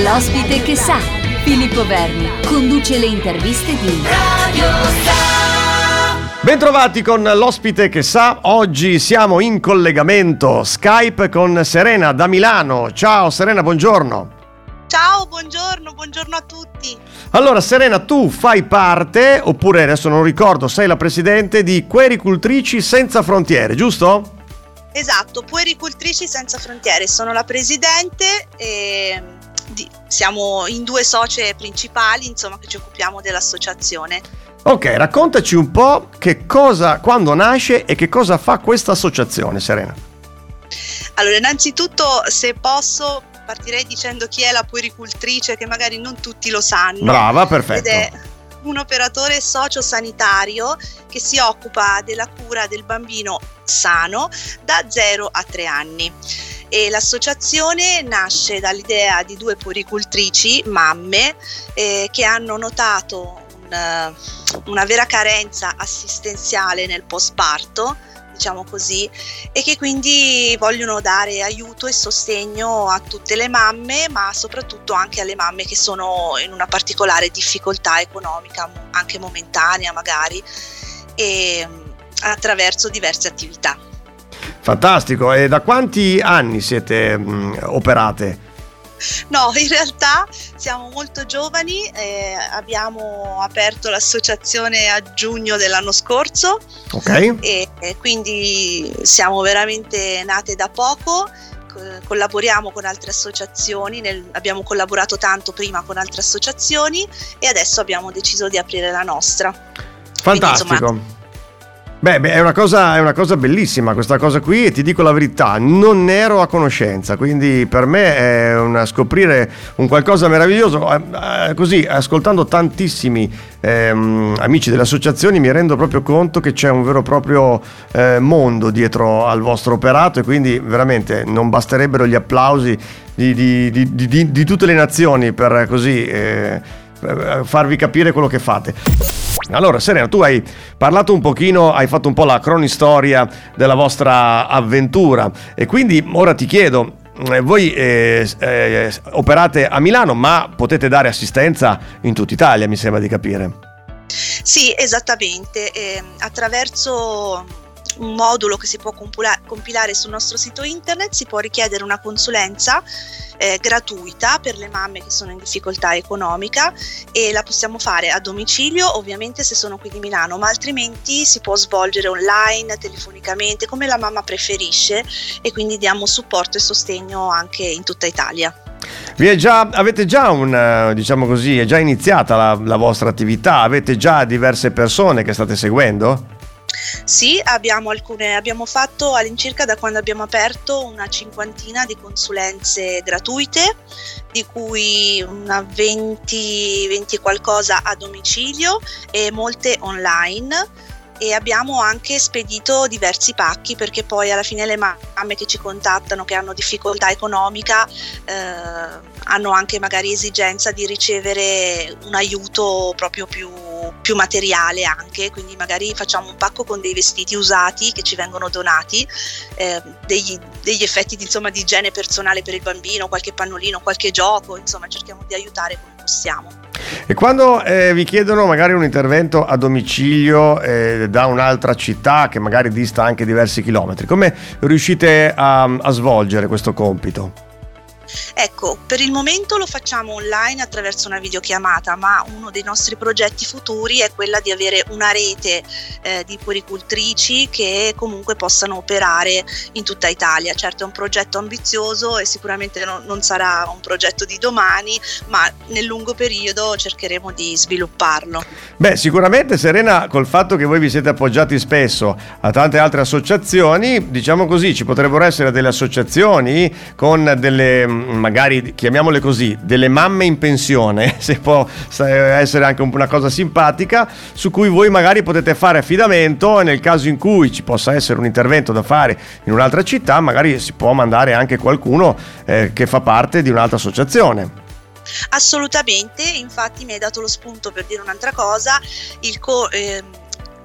L'ospite che sa, Filippo Verni, conduce le interviste di Radio Sa. Bentrovati con l'ospite che sa, oggi siamo in collegamento Skype con Serena da Milano. Ciao Serena, buongiorno. Ciao, buongiorno, buongiorno a tutti. Allora Serena, tu fai parte, oppure adesso non ricordo, sei la presidente di Quericultrici Senza Frontiere, giusto? Esatto, Puericultrici Senza Frontiere, sono la presidente e di, siamo in due socie principali, insomma, che ci occupiamo dell'associazione. Ok, raccontaci un po' che cosa, quando nasce e che cosa fa questa associazione, Serena. Allora, innanzitutto, se posso, partirei dicendo chi è la puericultrice, che magari non tutti lo sanno. Brava, perfetto. Ed è un operatore sociosanitario che si occupa della cura del bambino sano da 0 a 3 anni e l'associazione nasce dall'idea di due puericultrici, mamme, eh, che hanno notato un, una vera carenza assistenziale nel postparto diciamo così, e che quindi vogliono dare aiuto e sostegno a tutte le mamme, ma soprattutto anche alle mamme che sono in una particolare difficoltà economica, anche momentanea magari, e attraverso diverse attività. Fantastico, e da quanti anni siete mh, operate? No, in realtà siamo molto giovani, eh, abbiamo aperto l'associazione a giugno dell'anno scorso okay. e, e quindi siamo veramente nate da poco collaboriamo con altre associazioni, nel, abbiamo collaborato tanto prima con altre associazioni e adesso abbiamo deciso di aprire la nostra. Fantastico. Quindi, insomma, Beh, beh è, una cosa, è, una cosa, bellissima questa cosa qui e ti dico la verità, non ero a conoscenza, quindi per me è una, scoprire un qualcosa meraviglioso. Eh, eh, così, ascoltando tantissimi ehm, amici delle associazioni mi rendo proprio conto che c'è un vero e proprio eh, mondo dietro al vostro operato e quindi veramente non basterebbero gli applausi di, di, di, di tutte le nazioni per così eh, farvi capire quello che fate. Allora, Serena, tu hai parlato un pochino, hai fatto un po' la cronistoria della vostra avventura e quindi ora ti chiedo, eh, voi eh, eh, operate a Milano, ma potete dare assistenza in tutta Italia, mi sembra di capire. Sì, esattamente. Eh, attraverso un modulo che si può compilare sul nostro sito internet, si può richiedere una consulenza eh, gratuita per le mamme che sono in difficoltà economica e la possiamo fare a domicilio, ovviamente se sono qui di Milano, ma altrimenti si può svolgere online, telefonicamente, come la mamma preferisce e quindi diamo supporto e sostegno anche in tutta Italia. Già, avete già un, eh, diciamo così, è già iniziata la, la vostra attività? Avete già diverse persone che state seguendo? Sì, abbiamo, alcune, abbiamo fatto all'incirca da quando abbiamo aperto una cinquantina di consulenze gratuite, di cui una 20, 20 qualcosa a domicilio e molte online. E abbiamo anche spedito diversi pacchi perché poi alla fine le mamme che ci contattano che hanno difficoltà economica eh, hanno anche magari esigenza di ricevere un aiuto proprio più, più, materiale anche, quindi magari facciamo un pacco con dei vestiti usati che ci vengono donati, eh, degli, degli, effetti di, insomma, di igiene personale per il bambino, qualche pannolino, qualche gioco, insomma cerchiamo di aiutare come possiamo. E quando eh, vi chiedono magari un intervento a domicilio eh, da un'altra città che magari dista anche diversi chilometri, come riuscite a, a svolgere questo compito? Ecco, per il momento lo facciamo online attraverso una videochiamata, ma uno dei nostri progetti futuri è quella di avere una rete eh, di puericultrici che comunque possano operare in tutta Italia. Certo è un progetto ambizioso e sicuramente non, non sarà un progetto di domani, ma nel lungo periodo cercheremo di svilupparlo. Beh, sicuramente Serena, col fatto che voi vi siete appoggiati spesso a tante altre associazioni, diciamo così, ci potrebbero essere delle associazioni con delle magari chiamiamole così, delle mamme in pensione, se può essere anche una cosa simpatica, su cui voi magari potete fare affidamento e nel caso in cui ci possa essere un intervento da fare in un'altra città, magari si può mandare anche qualcuno eh, che fa parte di un'altra associazione. Assolutamente, infatti mi hai dato lo spunto per dire un'altra cosa, il co- eh,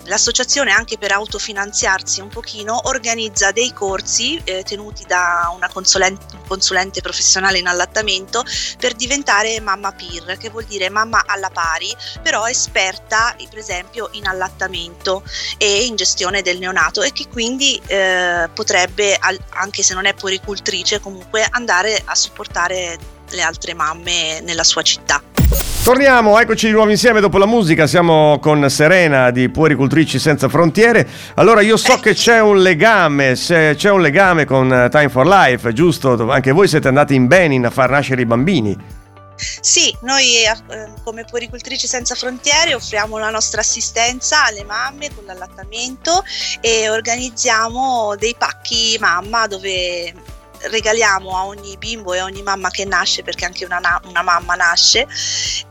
l'associazione anche per autofinanziarsi un pochino organizza dei corsi eh, tenuti da una consulente, consulente professionale in allattamento per diventare mamma peer, che vuol dire mamma alla pari, però esperta per esempio in allattamento e in gestione del neonato e che quindi eh, potrebbe, anche se non è puericultrice, comunque andare a supportare le altre mamme nella sua città. Torniamo, eccoci di nuovo insieme dopo la musica, siamo con Serena di Puericultrici Senza Frontiere. Allora io so che c'è un legame, c'è un legame con eh, Time for Life, giusto? Anche voi siete andati in Benin a far nascere i bambini. Sì, noi eh, come Puericultrici Senza Frontiere offriamo la nostra assistenza alle mamme con l'allattamento e organizziamo dei pacchi mamma dove regaliamo a ogni bimbo e a ogni mamma che nasce, perché anche una, una mamma nasce,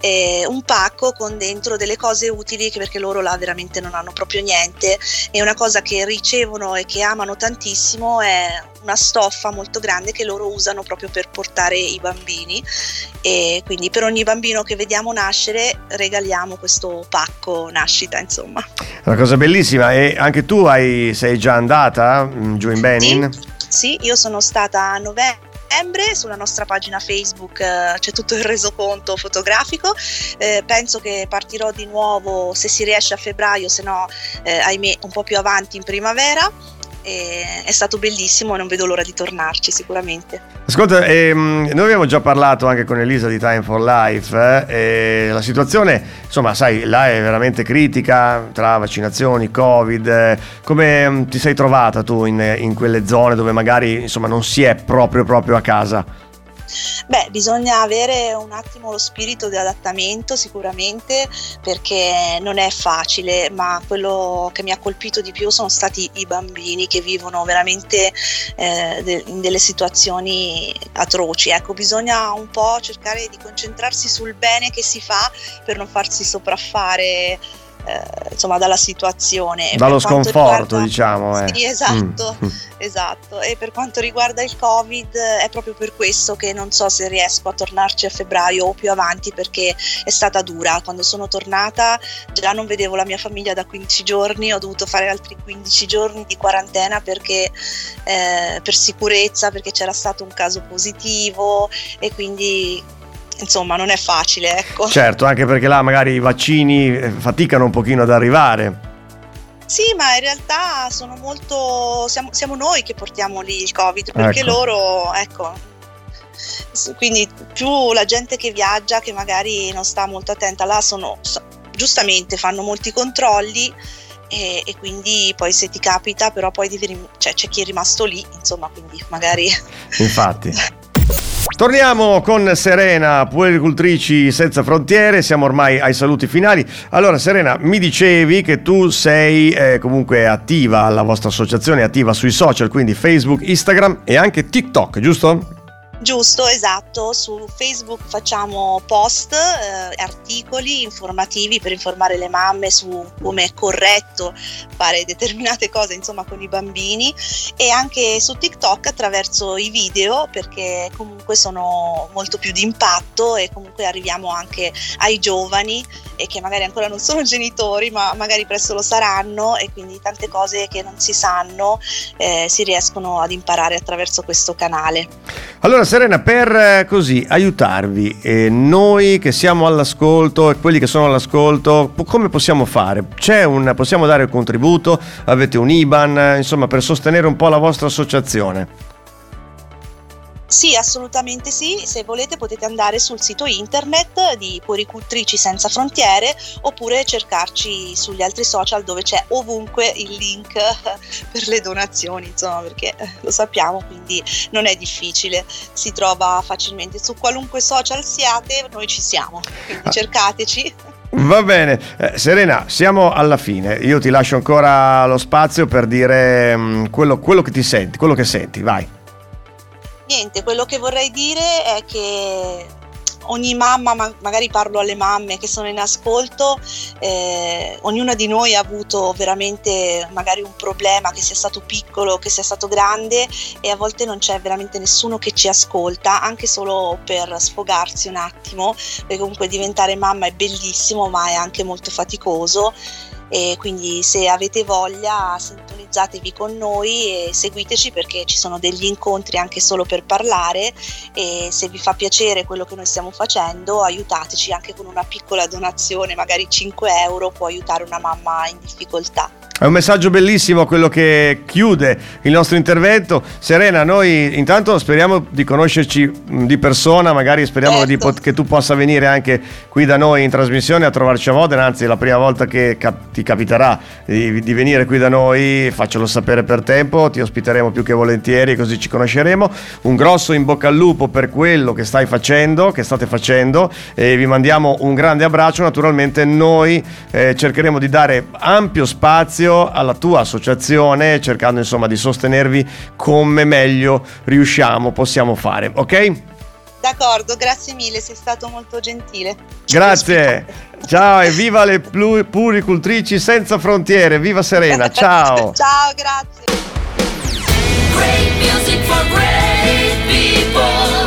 eh, un pacco con dentro delle cose utili perché loro là veramente non hanno proprio niente e una cosa che ricevono e che amano tantissimo è una stoffa molto grande che loro usano proprio per portare i bambini e quindi per ogni bambino che vediamo nascere regaliamo questo pacco nascita insomma. Una cosa bellissima e anche tu hai, sei già andata mm, giù in Benin? Sì. Sì, io sono stata a novembre sulla nostra pagina Facebook eh, c'è tutto il resoconto fotografico. Eh, penso che partirò di nuovo se si riesce a febbraio, se no, eh, ahimè, un po' più avanti in primavera è stato bellissimo e non vedo l'ora di tornarci sicuramente. Ascolta, ehm, noi abbiamo già parlato anche con Elisa di Time for Life eh, e la situazione, insomma, sai, là è veramente critica tra vaccinazioni, Covid. Eh, come mm, ti sei trovata tu in, in quelle zone dove magari insomma, non si è proprio proprio a casa? Beh, bisogna avere un attimo lo spirito di adattamento sicuramente perché non è facile, ma quello che mi ha colpito di più sono stati i bambini che vivono veramente eh, in delle situazioni atroci. Ecco, bisogna un po' cercare di concentrarsi sul bene che si fa per non farsi sopraffare eh, insomma dalla situazione. Dallo sconforto riguarda... diciamo. Eh. Sì, esatto, mm. esatto. E per quanto riguarda il Covid è proprio per questo che non so se riesco a tornarci a febbraio o più avanti perché è stata dura. Quando sono tornata già non vedevo la mia famiglia da 15 giorni, ho dovuto fare altri 15 giorni di quarantena perché eh, per sicurezza, perché c'era stato un caso positivo e quindi insomma non è facile. Ecco. Certo, anche perché là magari i vaccini eh, faticano un pochino ad arrivare. Sì, ma in realtà sono molto. Siamo, siamo noi che portiamo lì il Covid, perché ecco. loro, ecco. Quindi più la gente che viaggia, che magari non sta molto attenta, là sono giustamente fanno molti controlli e, e, quindi poi se ti capita però poi devi, cioè, c'è chi è rimasto lì insomma quindi magari infatti Torniamo con Serena, puericultrici senza frontiere, siamo ormai ai saluti finali. Allora Serena, mi dicevi che tu sei eh, comunque attiva, alla vostra associazione attiva sui social, quindi Facebook, Instagram e anche TikTok, giusto? Giusto, esatto, su Facebook facciamo post, eh, articoli informativi per informare le mamme su come è corretto fare determinate cose insomma con i bambini e anche su TikTok attraverso i video perché comunque sono molto più di impatto e comunque arriviamo anche ai giovani e che magari ancora non sono genitori ma magari presto lo saranno e quindi tante cose che non si sanno eh, si riescono ad imparare attraverso questo canale. Allora Serena, per eh, così aiutarvi, eh, noi che siamo all'ascolto e quelli che sono all'ascolto, come possiamo fare? Un, possiamo dare un contributo? Avete un IBAN? Insomma, per sostenere un po' la vostra associazione? Sì, assolutamente sì. Se volete potete andare sul sito internet di Puericultrici Senza Frontiere oppure cercarci sugli altri social dove c'è ovunque il link per le donazioni, insomma, perché eh, lo sappiamo, quindi non è difficile, si trova facilmente. Su qualunque social siate, noi ci siamo, quindi ah. cercateci. Va bene, eh, Serena, siamo alla fine. Io ti lascio ancora lo spazio per dire mh, mm, quello, quello che ti senti, quello che senti, vai niente, quello che vorrei dire è che ogni mamma, ma magari parlo alle mamme che sono in ascolto, eh, ognuna di noi ha avuto veramente magari un problema che sia stato piccolo, che sia stato grande e a volte non c'è veramente nessuno che ci ascolta, anche solo per sfogarsi un attimo, perché comunque diventare mamma è bellissimo ma è anche molto faticoso. E quindi se avete voglia sintonizzatevi con noi e seguiteci perché ci sono degli incontri anche solo per parlare e se vi fa piacere quello che noi stiamo facendo aiutateci anche con una piccola donazione, magari 5 euro può aiutare una mamma in difficoltà. È un messaggio bellissimo quello che chiude il nostro intervento. Serena, noi intanto speriamo di conoscerci di persona, magari speriamo certo. pot- che tu possa venire anche qui da noi in trasmissione a trovarci a Modena, anzi è la prima volta che cap- ti capiterà di-, di, venire qui da noi, faccelo sapere per tempo, ti ospiteremo più che volentieri così ci conosceremo. Un grosso in bocca al lupo per quello che stai facendo, che state facendo e vi mandiamo un grande abbraccio. Naturalmente noi eh, cercheremo di dare ampio spazio spazio alla tua associazione cercando insomma di sostenervi come meglio riusciamo, possiamo fare, ok? D'accordo, grazie mille, sei stato molto gentile. Grazie, ciao e viva le puricultrici senza frontiere, viva Serena, ciao. ciao, grazie. Great music for great people.